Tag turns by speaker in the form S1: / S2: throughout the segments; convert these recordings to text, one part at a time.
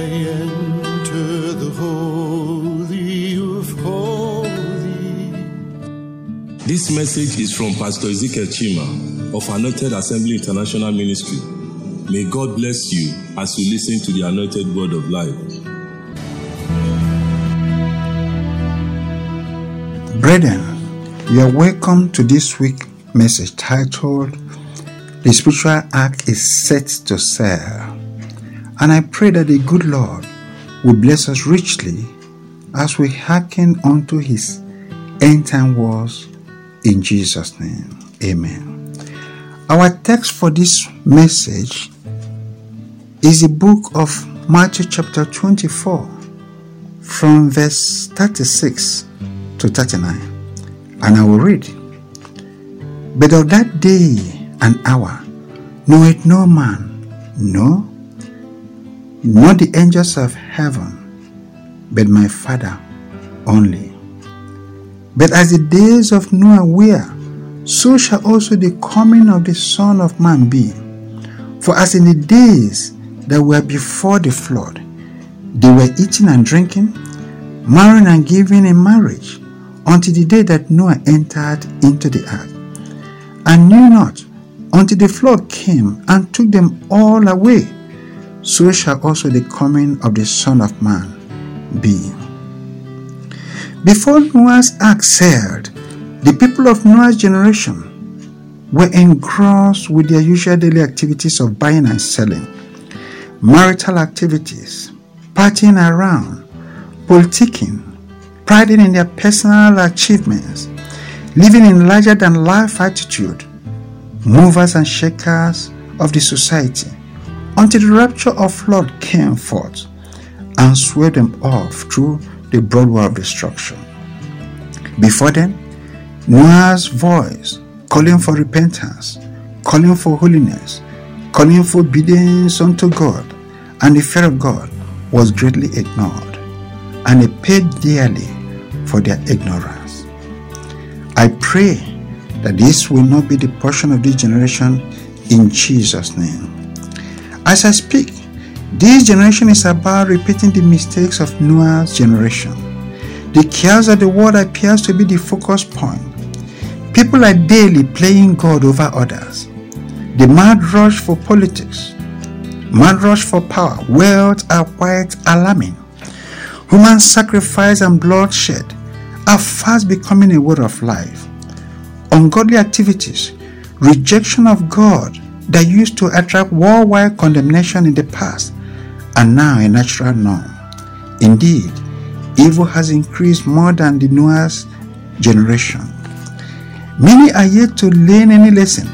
S1: I enter the holy of holies.
S2: This message is from Pastor Ezekiel Chima of Anointed Assembly International Ministry. May God bless you as you listen to the anointed word of life.
S3: Brethren, you are welcome to this week message titled The Spiritual Ark is Set to Sail. And I pray that the good Lord will bless us richly as we hearken unto his end time words in Jesus' name. Amen. Our text for this message is the book of Matthew chapter 24 from verse 36 to 39. And I will read. But of that day and hour knoweth no man, no, not the angels of heaven, but my Father only. But as the days of Noah were, so shall also the coming of the Son of Man be. For as in the days that were before the flood, they were eating and drinking, marrying and giving in marriage, until the day that Noah entered into the ark, and knew not until the flood came and took them all away so shall also the coming of the Son of Man be. Before Noah's ark sailed, the people of Noah's generation were engrossed with their usual daily activities of buying and selling, marital activities, partying around, politicking, priding in their personal achievements, living in larger than life attitude, movers and shakers of the society, until the rapture of flood came forth and swept them off through the broad of destruction. Before then, Noah's voice calling for repentance, calling for holiness, calling for obedience unto God and the fear of God was greatly ignored, and they paid dearly for their ignorance. I pray that this will not be the portion of this generation in Jesus' name. As I speak, this generation is about repeating the mistakes of Noah's generation. The chaos of the world appears to be the focus point. People are daily playing God over others. The mad rush for politics, mad rush for power, wealth are quite alarming. Human sacrifice and bloodshed are fast becoming a way of life. Ungodly activities, rejection of God, that used to attract worldwide condemnation in the past are now a natural norm. Indeed, evil has increased more than the Noah's generation. Many are yet to learn any lesson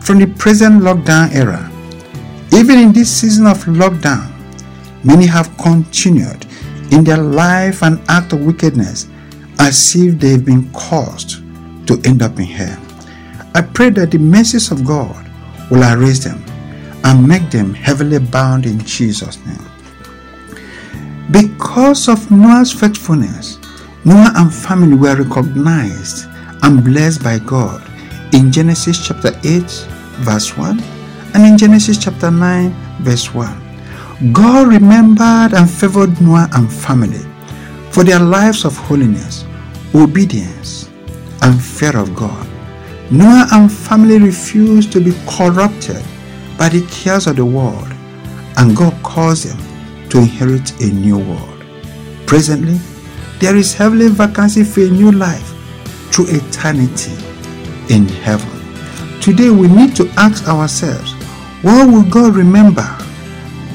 S3: from the present lockdown era. Even in this season of lockdown, many have continued in their life and act of wickedness as if they've been caused to end up in hell. I pray that the mercies of God will erase them and make them heavily bound in Jesus' name. Because of Noah's faithfulness, Noah and family were recognized and blessed by God in Genesis chapter 8, verse 1, and in Genesis chapter 9, verse 1. God remembered and favored Noah and family for their lives of holiness, obedience, and fear of God. Noah and family refused to be corrupted by the cares of the world, and God caused them to inherit a new world. Presently, there is heavenly vacancy for a new life through eternity in heaven. Today, we need to ask ourselves, what will God remember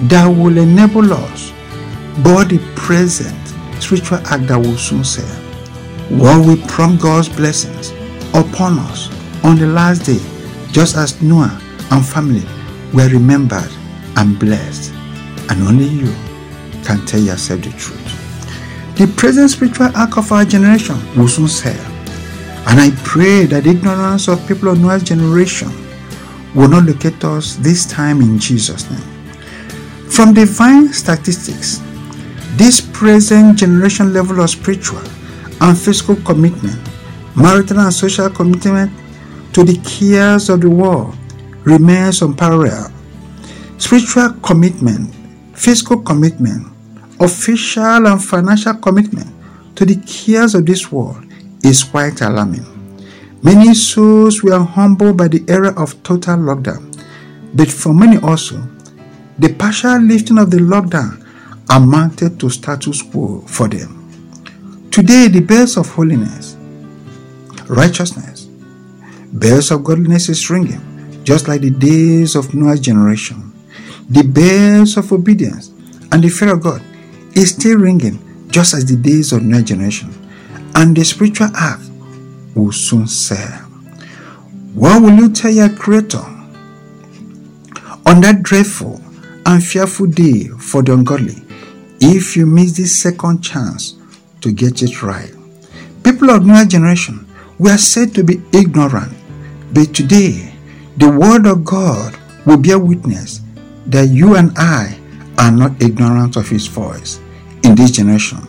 S3: that will enable us board the present spiritual ark that will soon sail? What will prompt God's blessings upon us on the last day, just as Noah and family were remembered and blessed, and only you can tell yourself the truth. The present spiritual ark of our generation will soon sail, and I pray that the ignorance of people of Noah's generation will not locate us this time in Jesus' name. From divine statistics, this present generation level of spiritual and physical commitment, marital and social commitment to the cares of the world remains unparalleled. Spiritual commitment, physical commitment, official and financial commitment to the cares of this world is quite alarming. Many souls were humbled by the era of total lockdown, but for many also, the partial lifting of the lockdown amounted to status quo for them. Today, the bells of holiness, righteousness, bells of godliness is ringing, just like the days of Noah's generation. The bells of obedience and the fear of God is still ringing, just as the days of Noah's generation. And the spiritual ark will soon serve. What will you tell your Creator on that dreadful and fearful day for the ungodly if you miss this second chance to get it right? People of Noah's generation were said to be ignorant, but today the Word of God will bear witness that you and I are not ignorant of His voice in this generation,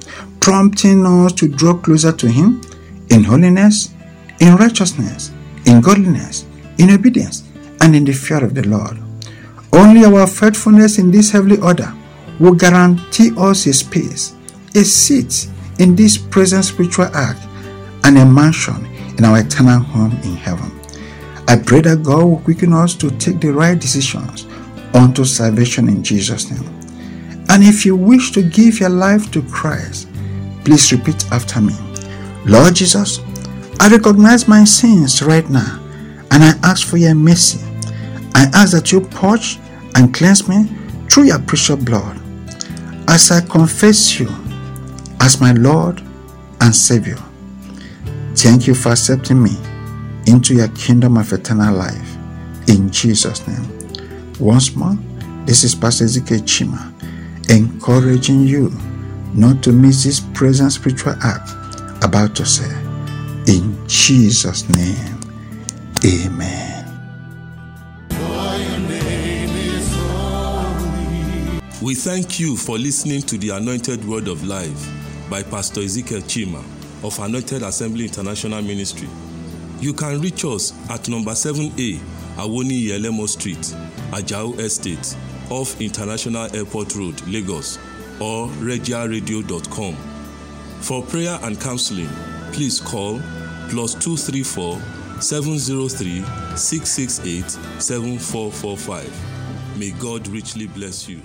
S3: prompting us to draw closer to Him in holiness, in righteousness, in godliness, in obedience, and in the fear of the Lord. Only our faithfulness in this heavenly order will guarantee us a space, a seat in this present spiritual ark, and a mansion in our eternal home in heaven. I pray that God will quicken us to take the right decisions unto salvation in Jesus' name. And if you wish to give your life to Christ, please repeat after me Lord Jesus, I recognize my sins right now and I ask for your mercy. I ask that you purge and cleanse me through your precious blood as I confess you as my Lord and Savior. Thank you for accepting me into your kingdom of eternal life. In Jesus' name. Once more, this is Pastor Ezekiel Chima encouraging you not to miss this present spiritual ark about to say. In Jesus' name, amen.
S2: We thank you for listening to the Anointed Word of Life by Pastor Ezekiel Chima of Anointed Assembly International Ministry. You can reach us at number 7A Awoni Yelemo Street, Ajao Estate, off International Airport Road, Lagos, or regiaradio.com. For prayer and counseling, please call plus 234 703 668 7445. May God richly bless you.